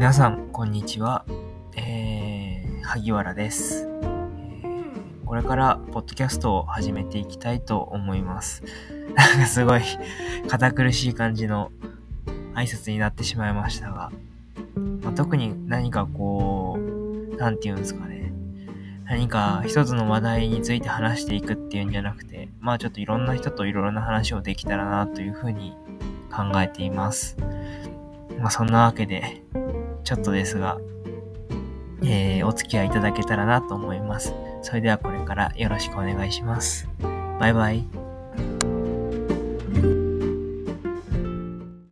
皆さん、こんにちは。えー、萩原です、えーこれから、ポッドキャストを始めていきたいと思います。なんかすごい、堅苦しい感じの挨拶になってしまいましたが、まあ、特に何かこう、なんて言うんですかね。何か一つの話題について話していくっていうんじゃなくて、まあちょっといろんな人といろんな話をできたらなというふうに考えています。まあそんなわけで、ちょっとですが、えー、お付き合いいただけたらなと思います。それではこれからよろしくお願いします。バイバイ。